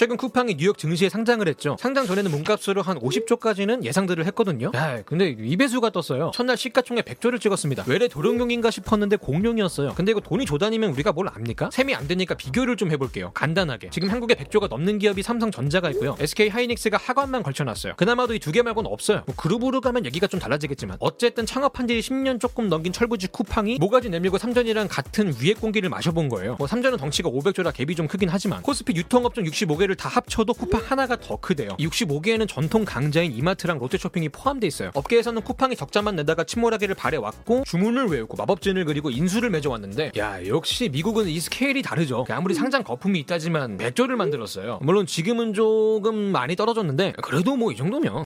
최근 쿠팡이 뉴욕 증시에 상장을 했죠. 상장 전에는 몸값으로 한 50조까지는 예상들을 했거든요. 야, 근데 이배수가 떴어요. 첫날 시가총액 100조를 찍었습니다. 외래 도룡용인가 싶었는데 공룡이었어요. 근데 이거 돈이 조단이면 우리가 뭘 압니까? 셈이 안 되니까 비교를 좀 해볼게요. 간단하게. 지금 한국에 100조가 넘는 기업이 삼성전자가 있고요. SK 하이닉스가 하관만 걸쳐놨어요. 그나마도 이 두 개 말고는 없어요. 뭐 그룹으로 가면 얘기가 좀 달라지겠지만 어쨌든 창업한 지 10년 조금 넘긴 철부지 쿠팡이 모가지 내밀고 삼전이랑 같은 위에 공기를 마셔본 거예요. 뭐 삼전은 덩치가 500조라 갭이 좀 크긴 하지만 코스피 유통업종 65개를 다 합쳐도 쿠팡 하나가 더 크대요. 이 65개에는 전통 강자인 이마트랑 롯데쇼핑이 포함돼 있어요. 업계에서는 쿠팡이 적자만 내다가 침몰하기를 바래왔고 주문을 외우고 마법진을 그리고 인수를 맺어왔는데 야 역시 미국은 이 스케일이 다르죠. 아무리 상장 거품이 있다지만 100조를 만들었어요. 물론 지금은 조금 많이 떨어졌는데 그래도 뭐 이 정도면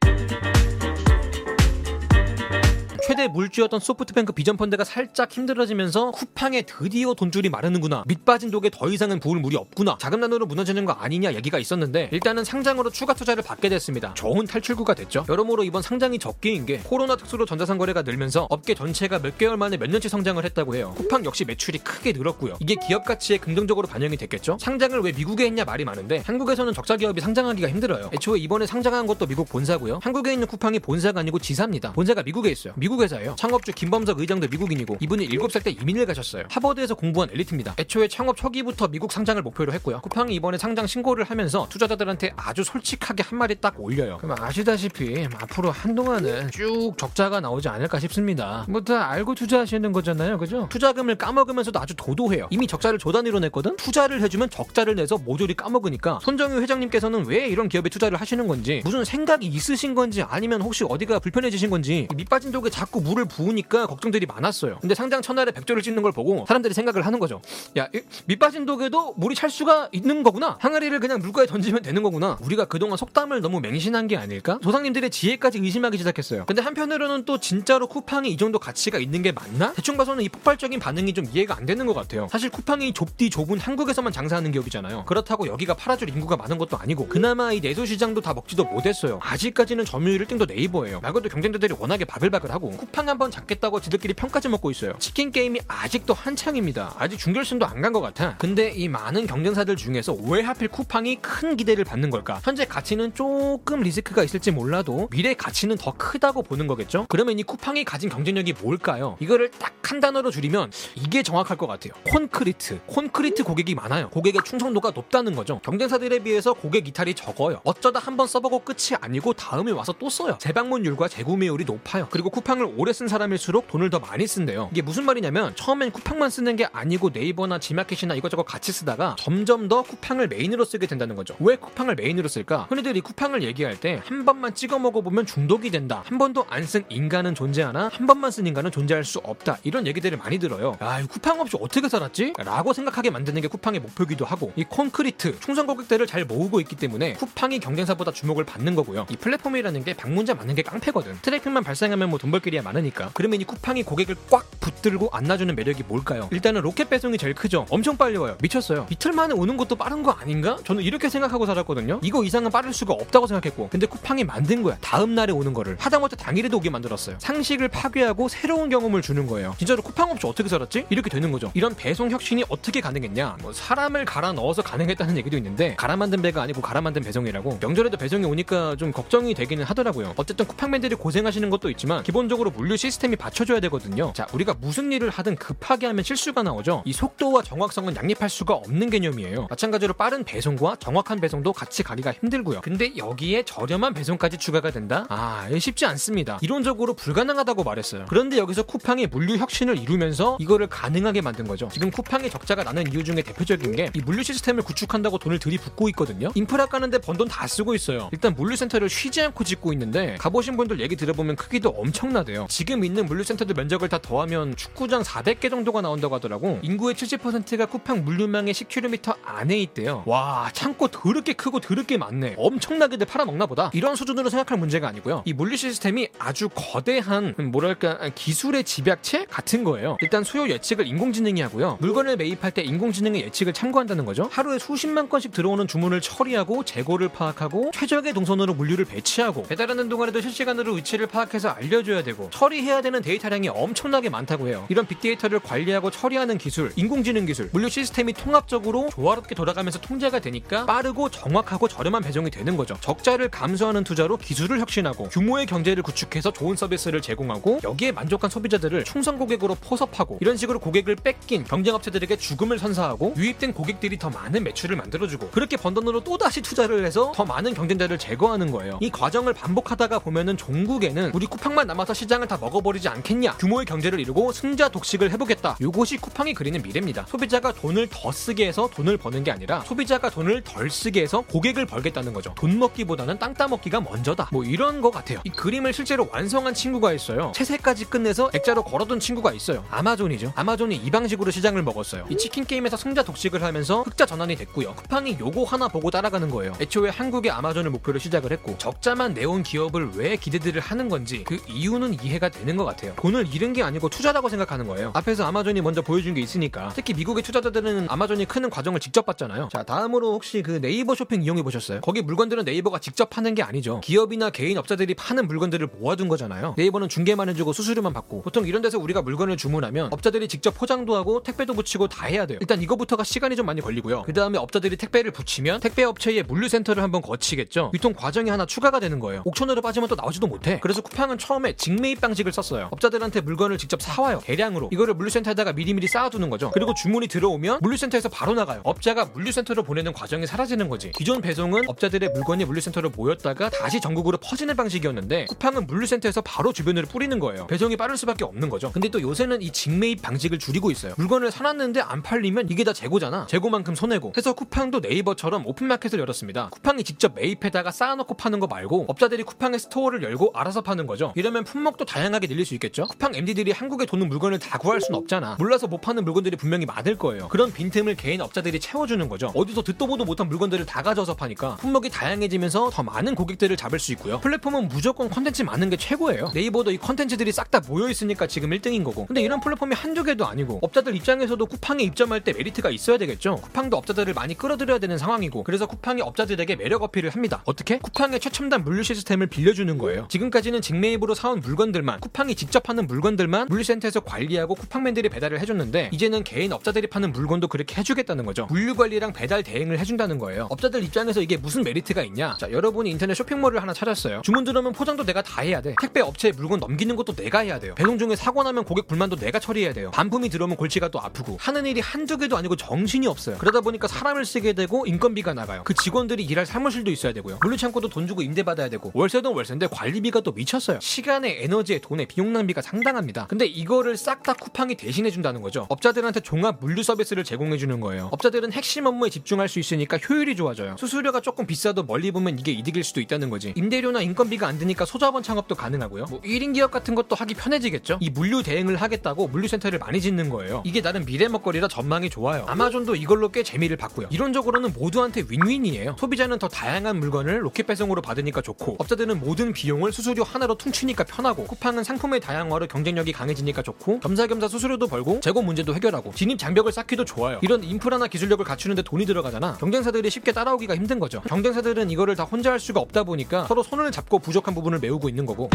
최대 물주였던 소프트뱅크 비전펀드가 살짝 힘들어지면서 쿠팡에 드디어 돈줄이 마르는구나. 밑빠진 독에 더 이상은 부을 물이 없구나. 자금 난으로 무너지는 거 아니냐 얘기가 있었는데 일단은 상장으로 추가 투자를 받게 됐습니다. 좋은 탈출구가 됐죠. 여러모로 이번 상장이 적기인 게 코로나 특수로 전자상 거래가 늘면서 업계 전체가 몇 개월 만에 몇 년치 성장을 했다고 해요. 쿠팡 역시 매출이 크게 늘었고요. 이게 기업 가치에 긍정적으로 반영이 됐겠죠? 상장을 왜 미국에 했냐 말이 많은데 한국에서는 적자 기업이 상장하기가 힘들어요. 애초에 이번에 상장한 것도 미국 본사고요. 한국에 있는 쿠팡이 본사가 아니고 지사입니다. 본사가 미국에 있어요. 미국 회사예요. 창업주 김범석 의장도 미국인이고 이분이 7살 때 이민을 가셨어요. 하버드에서 공부한 엘리트입니다. 애초에 창업 초기부터 미국 상장을 목표로 했고요. 쿠팡이 이번에 상장 신고를 하면서 투자자들한테 아주 솔직하게 한 마디 딱 올려요. 그럼 아시다시피 앞으로 한동안은 쭉 적자가 나오지 않을까 싶습니다. 뭐 다 알고 투자하시는 거잖아요. 그죠? 투자금을 까먹으면서도 아주 도도해요. 이미 적자를 조단위로 냈거든? 투자를 해주면 적자를 내서 모조리 까먹으니까 손정유 회장님께서는 왜 이런 기업에 투자를 하시는 건지 무슨 생각이 있으신 건지 아니면 혹시 어디가 불편해지신 건지 밑빠진 독에 자꾸 물을 부으니까 걱정들이 많았어요. 근데 상장 첫날에 백조를 찍는 걸 보고 사람들이 생각을 하는 거죠. 야, 밑빠진 독에도 물이 찰 수가 있는 거구나. 항아리를 그냥 물가에 던지면 되는 거구나. 우리가 그동안 속담을 너무 맹신한 게 아닐까? 조상님들의 지혜까지 의심하기 시작했어요. 근데 한편으로는 또 진짜로 쿠팡이 이 정도 가치가 있는 게 맞나? 대충 봐서는 이 폭발적인 반응이 좀 이해가 안 되는 것 같아요. 사실 쿠팡이 좁디 좁은 한국에서만 장사하는 기업이잖아요. 그렇다고 여기가 팔아줄 인구가 많은 것도 아니고 그나마 이 내수 시장도 다 먹지도 못했어요. 아직까지는 점유율 1등도 네이버예요. 말고도 경쟁자들이 워낙에 바글바글하고 쿠팡 한번 잡겠다고 지들끼리 평가지 먹고 있어요. 치킨 게임이 아직도 한창입니다. 아직 중결승도 안 간 것 같아. 근데 이 많은 경쟁사들 중에서 왜 하필 쿠팡이 큰 기대를 받는 걸까? 현재 가치는 조금 리스크가 있을지 몰라도 미래 가치는 더 크다고 보는 거겠죠? 그러면 이 쿠팡이 가진 경쟁력이 뭘까요? 이거를 딱 한 단어로 줄이면 이게 정확할 것 같아요. 콘크리트. 콘크리트 고객이 많아요. 고객의 충성도가 높다는 거죠. 경쟁사들에 비해서 고객 이탈이 적어요. 어쩌다 한 번 써보고 끝이 아니고 다음에 와서 또 써요. 재방문율과 재구매율이 높아요. 그리고 쿠팡을 오래 쓴 사람일수록 돈을 더 많이 쓴대요. 이게 무슨 말이냐면 처음엔 쿠팡만 쓰는 게 아니고 네이버나 지마켓이나 이것저것 같이 쓰다가 점점 더 쿠팡을 메인으로 쓰게 된다는 거죠. 왜 쿠팡을 메인으로 쓸까? 흔히들 이 쿠팡을 얘기할 때 한 번만 찍어 먹어보면 중독이 된다. 한 번도 안 쓴 인간은 존재하나 한 번만 쓴 인간은 존재할 수 없다. 이런 얘기들을 많이 들어요. 아, 이 쿠팡 없이 어떻게 살았지? 라고 생각하게 만드는 게 쿠팡의 목표기도 하고 이 콘크리트 충성 고객들을 잘 모으고 있기 때문에 쿠팡이 경쟁사보다 주목을 받는 거고요. 이 플랫폼이라는 게 방문자 많은 게 깡패거든. 트래픽만 발생하면 뭐 돈벌 길이야 많으니까. 그러면 이 쿠팡이 고객을 꽉 붙들고 안 놔주는 매력이 뭘까요? 일단은 로켓 배송이 제일 크죠. 엄청 빨리 와요. 미쳤어요. 이틀 만에 오는 것도 빠른 거 아닌가? 저는 이렇게 생각하고 살았거든요. 이거 이상은 빠를 수가 없다고 생각했고. 근데 쿠팡이 만든 거야. 다음 날에 오는 거를. 하다못해 당일에도 오게 만들었어요. 상식을 파괴하고 새로운 경험을 주는 거예요. 진짜로 쿠팡 없이 어떻게 살았지? 이렇게 되는 거죠. 이런 배송 혁신이 어떻게 가능했냐? 뭐 사람을 갈아 넣어서 가능했다는 얘기도 있는데 갈아 만든 배가 아니고 갈아 만든 배송이라고. 명절에도 배송이 오니까 좀 걱정이 되기는 하더라고요. 어쨌든 쿠팡맨들이 고생하시는 것도 있지만 기본적으로 물류 시스템이 받쳐줘야 되거든요. 자, 우리가 무슨 일을 하든 급하게 하면 실수가 나오죠. 이 속도와 정확성은 양립할 수가 없는 개념이에요. 마찬가지로 빠른 배송과 정확한 배송도 같이 가기가 힘들고요. 근데 여기에 저렴한 배송까지 추가가 된다? 아, 쉽지 않습니다. 이론적으로 불가능하다고 말했어요. 그런데 여기서 쿠팡이 물류 혁신을 이루면서 이거를 가능하게 만든 거죠. 지금 쿠팡의 적자가 나는 이유 중에 대표적인 게 이 물류 시스템을 구축한다고 돈을 들이붓고 있거든요. 인프라 까는데 번 돈 다 쓰고 있어요. 일단 물류센터를 쉬지 않고 짓고 있는데 가보신 분들 얘기 들어보면 크기도 엄청나대요. 지금 있는 물류센터들 면적을 다 더하면 축구장 400개 정도가 나온다고 하더라고. 인구의 70%가 쿠팡 물류망의 10km 안에 있대요. 와, 창고 더럽게 크고 더럽게 많네. 엄청나게들 팔아먹나 보다. 이런 수준으로 생각할 문제가 아니고요. 이 물류 시스템이 아주 거대한 뭐랄까 기술의 집약체 같은 거예요. 일단 수요 예측을 인공지능이 하고요. 물건을 매입할 때 인공지능의 예측을 참고한다는 거죠. 하루에 수십만 건씩 들어오는 주문을 처리하고 재고를 파악하고 최적의 동선으로 물류를 배치하고 배달하는 동안에도 실시간으로 위치를 파악해서 알려줘야 되고 처리해야 되는 데이터량이 엄청나게 많다고 해요. 이런 빅데이터를 관리하고 처리하는 기술, 인공지능 기술, 물류 시스템이 통합적으로 조화롭게 돌아가면서 통제가 되니까 빠르고 정확하고 저렴한 배송이 되는 거죠. 적자를 감수하는 투자로 기술을 혁신하고 규모의 경제를 구축해서 좋은 서비스를 제공하고 여기에 만족한 소비자들을 충성 고객으로 포섭하고 이런 식으로 고객을 뺏긴 경쟁업체들에게 죽음을 선사하고 유입된 고객들이 더 많은 매출을 만들어주고 그렇게 번 돈으로 또다시 투자를 해서 더 많은 경쟁자를 제거하는 거예요. 이 과정을 반복하다가 보면은 종국에는 우리 쿠팡만 남아서 시장을 다 먹어버리지 않겠냐 규모의 경제를 이루고 승자 독식을 해보겠다 이것이 쿠팡이 그리는 미래입니다. 소비자가 돈을 더 쓰게 해서 돈을 버는 게 아니라 소비자가 돈을 덜 쓰게 해서 고객을 벌겠다는 거죠. 돈 먹기보다는 땅 따먹기가 먼저다. 뭐 이런 거 같아요. 이 그림을 실제로 완성한 친구가 있어요. 채세까지 끝내서 액자로 걸어둔 친구가 있어요. 아마존이죠. 아마존이 이 방식으로 시장을 먹었어요. 이 치킨 게임에서 승자 독식을 하면서 흑자 전환이 됐고요. 쿠팡이 요거 하나 보고 따라가는 거예요. 애초에 한국의 아마존을 목표로 시작을 했고 적자만 내온 기업을 왜 기대들을 하는 건지 그 이유는 이해가 되는 것 같아요. 돈을 잃은 게 아니고 투자라고 생각하는 거예요. 앞에서 아마존이 먼저 보여준 게 있으니까 특히 미국의 투자자들은 아마존이 크는 과정을 직접 봤잖아요. 자 다음으로 혹시 그 네이버 쇼핑 이용해 보셨어요? 거기 물건들은 네이버가 직접 파는 게 아니죠. 기업이나 개인 업자들이 파는 물건들을 모아둔 거잖아요. 네이버는 중개만 해주고 수수료만 받고 보통 이런 데서 우리가 물건을 주문하면 업자들이 직접 포장도 하고 택배도 부치고 다 해야 돼요. 일단 이거부터가 시간이 좀 많이 걸리고요. 그 다음에 업자들이 택배를 부치면 택배 업체의 물류센터를 한번 거치겠죠. 유통 과정이 하나 추가가 되는 거예요. 옥천으로 빠지면 또 나오지도 못해. 그래서 쿠팡은 처음에 직매입 방식을 썼어요. 업자들한테 물건을 직접 사와요. 대량으로. 이거를 물류센터에다가 미리미리 쌓아두는 거죠. 그리고 주문이 들어오면 물류센터에서 바로 나가요. 업자가 물류센터로 보내는 과정이 사라지는 거지. 기존 배송은 업자들의 물건이 물류센터로 모였다가 다시 전국으로 퍼지는 방식이었는데 쿠팡은 물류센터에서 바로 주변으로 뿌리는 거예요. 배송이 빠를 수밖에 없는 거죠. 근데 또 요새는 이 직매입 방식을 줄이고 있어요. 물건을 사놨는데 안 팔리면 이게 다 재고잖아. 재고만큼 손해고. 해서 쿠팡도 네이버처럼 오픈마켓을 열었습니다. 쿠팡이 직접 매입해다가 쌓아놓고 파는 거 말고 업자들이 쿠팡의 스토어를 열고 알아서 파는 거죠. 이러면 품목도 다양하게 늘릴 수 있겠죠. 쿠팡 MD들이 한국에 도는 물건을 다 구할 순 없잖아. 몰라서 못 파는 물건들이 분명히 많을 거예요. 그런 빈틈을 개인 업자들이 채워주는 거죠. 어디서 듣도 보도 못한 물건들을 다 가져와서 파니까 품목이 다양해지면서 더 많은 고객들을 잡을 수 있고요. 플랫폼은 무조건 컨텐츠 많은 게 최고예요. 네이버도 이 컨텐츠들이 싹 다 모여 있으니까 지금 1등인 거고. 근데 이런 플랫폼이 한두 개도 아니고 업자들 입장에서도 쿠팡에 입점할 때 메리트가 있어야 되겠죠. 쿠팡도 업자들을 많이 끌어들여야 되는 상황이고 그래서 쿠팡이 업자들에게 매력 어필을 합니다. 어떻게? 쿠팡의 최첨단 물류 시스템을 빌려주는 거예요. 지금까지는 직매입으로 사온 물건들만 쿠팡이 직접 하는 물건들만 물류센터에서 관리하고 쿠팡맨들이 배달을 해줬는데 이제는 개인 업자들이 파는 물건도 그렇게 해주겠다는 거죠. 물류 관리랑 배달 대행을 해준다는 거예요. 업자들 입장에서 이게 무슨 메리트가 있냐? 자, 여러분이 인터넷 쇼핑몰을 하나 차렸어요. 주문 들어오면 포장도 내가 다 해야 돼. 택배 업체에 물건 넘기는 것도 내가 해야 돼요. 배송 중에 사고 나면 고객 불만도 내가 처리해야 돼요. 반품이 들어오면 골치가 또 아프고 하는 일이 한두 개도 아니고 정신이 없어요. 그러다 보니까 사람을 쓰게 되고 인건비가 나가요. 그 직원들이 일할 사무실도 있어야 되고요. 물류 창고도 돈 주고 임대 받아야 되고 월세도 월세인데 관리비가 또 미쳤어요. 시간에 에너지에 돈에 비용 낭비가 상당합니다. 근데 이거를 싹 다 쿠팡이 대신해 준다는 거죠. 업자들한테 종합 물류 서비스를 제공해 주는 거예요. 업자들은 핵심 업무에 집중할 수 있으니까 효율이 좋아져요. 수수료가 조금 비싸도 멀리 보면 이게 이득일 수도 있다는 거지. 임대료나 인건비가 안 드니까 소자본 창업도 가능하고요. 뭐 1인 기업 같은 것도 하기 편해지겠죠. 이 물류 대행을 하겠다고 물류센터를 많이 짓는 거예요. 이게 나름 미래 먹거리라 전망이 좋아요. 아마존도 이걸로 꽤 재미를 봤고요. 이론적으로는 모두한테 윈윈이에요. 소비자는 더 다양한 물건을 로켓 배송으로 받으니까 좋고 업자들은 모든 비용을 수수료 하나로 퉁치니까 편하고 쿠팡은 상품의 다양화로 경쟁력이 강해지니까 좋고 겸사겸사 수수료도 벌고 재고 문제도 해결하고 진입 장벽을 쌓기도 좋아요. 이런 인프라나 기술력을 갖추는데 돈이 들어가잖아. 경쟁사들이 쉽게 따라오기가 힘든 거죠. 경쟁사들은 이거를 다 혼자 할 수가 없다 보니까 서로 손을 잡고 부족한 부분을 메우고 있는 거고.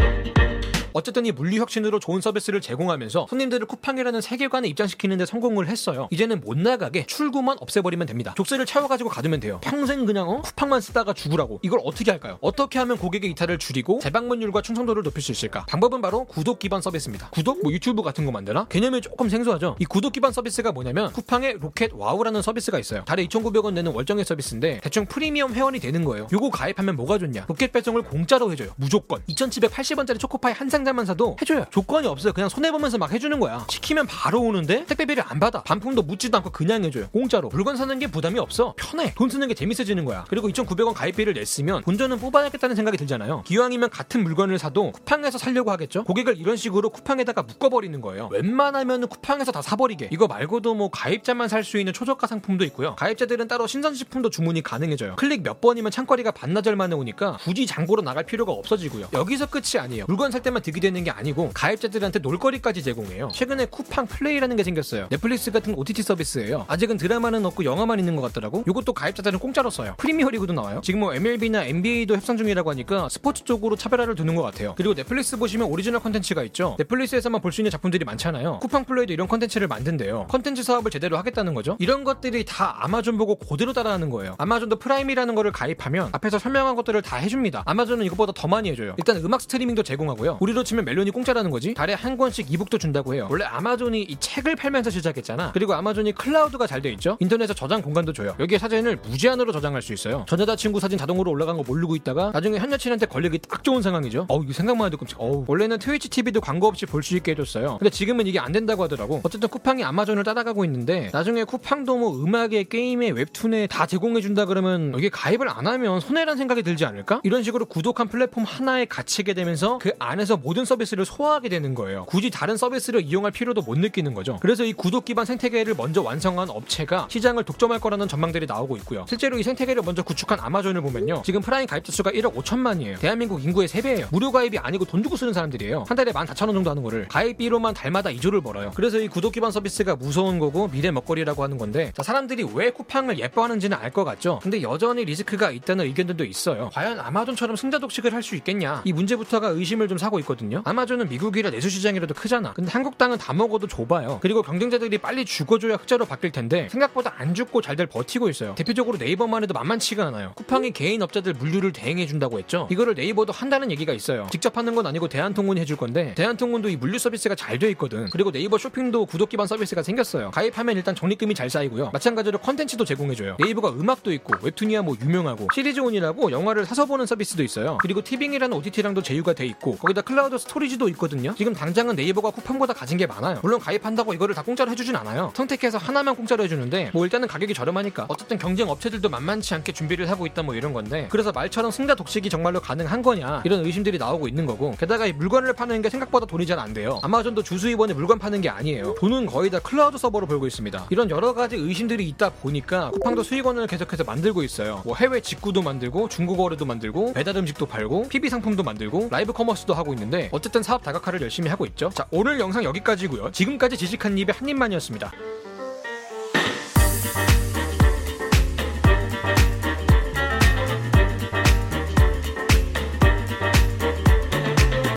어쨌든 이 물류 혁신으로 좋은 서비스를 제공하면서 손님들을 쿠팡이라는 세계관에 입장시키는데 성공을 했어요. 이제는 못 나가게 출구만 없애버리면 됩니다. 족쇄를 채워가지고 가두면 돼요. 평생 그냥 어? 쿠팡만 쓰다가 죽으라고. 이걸 어떻게 할까요? 어떻게 하면 고객의 이탈을 줄이고 재방문율과 충성도를 높일 수 있을까? 방법은 바로 구독 기반 서비스입니다. 구독? 뭐 유튜브 같은 거 만드나? 개념이 조금 생소하죠. 이 구독 기반 서비스가 뭐냐면 쿠팡의 로켓 와우라는 서비스가 있어요. 달에 2,900원 내는 월정액 서비스인데 대충 프리미엄 회원이 되는 거예요. 요거 가입하면 뭐가 좋냐? 로켓 배송을 공짜로 해줘요. 무조건. 2,780원짜리 초코파이 한 상자만 사도 해줘요. 조건이 없어요. 그냥 손해보면서 막 해주는 거야. 시키면 바로 오는데 택배비를 안 받아. 반품도 묻지도 않고 그냥 해줘요. 공짜로. 물건 사는 게 부담이 없어. 편해. 돈 쓰는 게 재밌어지는 거야. 그리고 2,900원 가입비를 냈으면 본전은 뽑아야겠다는 생각이 들잖아요. 기왕이면 같은 물건을 사도 쿠팡에서 살려고 하겠죠? 고객을 이런 식으로 쿠팡에다가 묶어버리는 거예요. 웬만하면 쿠팡에서 다 사버리게. 이거 말고도 뭐 가입자만 살 수 있는 초저가 상품도 있고요. 가입자들은 따로 신선식품도 주문이 가능해져요. 클릭 몇 번이면 장거리가 반나절 만에 오니까 굳이 장보러 나갈 필요가 없어지고요. 여기서 끝이 아니에요. 물건 살 때만 득이 되는 게 아니고 가입자들한테 놀거리까지 제공해요. 최근에 쿠팡 플레이라는 게 생겼어요. 넷플릭스 같은 OTT 서비스예요. 아직은 드라마는 없고 영화만 있는 것 같더라고. 이것도 가입자들은 공짜로 써요. 프리미어 리그도 나와요. 지금 뭐 MLB나 NBA도 협상 중이라고 하니까 스포츠 쪽으로 차별화를 두는 것 같아요. 그리고 넷플릭스 보시면 오리지널 컨텐츠가 있죠. 넷플릭스에서만 볼 수 있는 작품들이 많잖아요. 쿠팡 플레이도 이런 컨텐츠를 만든대요. 컨텐츠 사업을 제대로 하겠다는 거죠. 이런 것들이 다 아마존 보고 그대로 따라하는 거예요. 아마존도 프라임이라는 거를 가입하면 앞에서 설명한 것들을 다 해줍니다. 아마존은 이것보다 더 많이 해줘요. 일단 음악 스트리밍도 제공하고요. 우리로 치면 멜론이 공짜라는 거지. 달에 한 권씩 e-book도 준다고 해요. 원래 아마존이 이 책을 팔면서 시작했잖아. 그리고 아마존이 클라우드가 잘 돼 있죠. 인터넷에 저장 공간도 줘요. 여기에 사진을 무제한으로 저장할 수 있어요. 전 여자 친구 사진 자동으로 올라간 거 모르고 있다가 나중에 현 여친한테 걸리기 딱 좋은 상황이죠. 어우 이거 생각만 해도 끔찍. 어우 원래는 트위치 TV도 광고 없이 볼 수 있게 해줬어요. 근데 지금은 이게 안 된다고 하더라고. 어쨌든 쿠팡이 아마존을 따라가고 있는데 나중에 쿠팡도 뭐 음악에 게임에 웹툰에 다 제공해 준다 그러면 이게 가입을 안 하면 손해란 생각이 들지 않을까? 이런 식으로 구독한 플랫폼 하나에 갇히게 되면서 그 안에서 모든 서비스를 소화하게 되는 거예요. 굳이 다른 서비스를 이용할 필요도 못 느끼는 거죠. 그래서 이 구독 기반 생태계를 먼저 완성한 업체가 시장을 독점할 거라는 전망들이 나오고 있고요. 실제로 이 생태계를 먼저 구축한 아마존을 보면요. 지금 프라임 가입자 수가 1억 5천만이에요. 대한민국 인구의 3배예요. 무료 가입이 아니고 돈 주고 쓰는 사람들이에요. 한 달에 14,000원 정도 하는 거를 가입비로만 달마다 2조를 벌어요. 그래서 이 구독 기반 서비스가 무서운 거고 미래 먹거리라고 하는 건데 자, 사람들이 왜 쿠팡을 예뻐하는지는 알 것 같죠. 근데 여전히 리스크가 있다는 의견들도 있어요. 과연 아마존처럼 승자 독식을 할 수 있겠냐? 이 문제부터가 의심을 좀 사고 있거든요. 아마존은 미국이라 내수 시장이라도 크잖아. 근데 한국 땅은 다 먹어도 좁아요. 그리고 경쟁자들이 빨리 죽어줘야 흑자로 바뀔 텐데 생각보다 안 죽고 잘들 버티고 있어요. 대표적으로 네이버만 해도 만만치가 않아요. 쿠팡이 개인 업자들 물류를 대행해 준다고 했죠. 이거를 네이버도 한다는 얘기가 있어요. 직접 하는 건 아니고 대한통운이 해줄 건데 대한통운도 이 물류 서비스가 잘 돼 있거든. 그리고 네이버 쇼핑도 구독 기반 서비스가 생겼어요. 가입하면 일단 적립금이 잘 쌓이고요. 마찬가지로 컨텐츠도 제공해줘요. 네이버가 음악도 있고 웹툰이야 뭐 유명하고 시리즈온이라고 영화를 사서 보는 서비스도 있어요. 그리고 티빙이라는 OTT랑도 제휴가 돼 있고 거기다 클라우드 스토리지도 있거든요. 지금 당장은 네이버가 쿠팡보다 가진 게 많아요. 물론 가입한다고 이거를 다 공짜로 해주진 않아요. 선택해서 하나만 공짜로 해주는데 뭐 일단은 가격이 저렴하니까 어쨌든 경쟁 업체들도 만만치 않게 준비를 하고 있다 뭐 이런 건데 그래서 말처럼 승자 독식이 정말로 가능한 거냐 이런 의심들이 나오고 있는 거고 게다가 이 물건을 파는 게 생각보다 돈이 잘 안 돼요. 아마존도 주수입원이 물건 파는 게 아니에요. 돈은 거의 다 클라우드 서버로 벌고 있습니다. 이런 여러 가지 의심들이 있다 보니까 쿠팡도 수익원을 계속해서 만들고 있어요. 뭐 해외 직구도 만들고 중고거래도 만들고 배달 음식도 팔고 PB 상품도 만들고 라이브 커머스도 하고 있는데 어쨌든 사업 다각화를 열심히 하고 있죠. 자 오늘 영상 여기까지고요. 지금까지 지식 한입의 한입만이었습니다.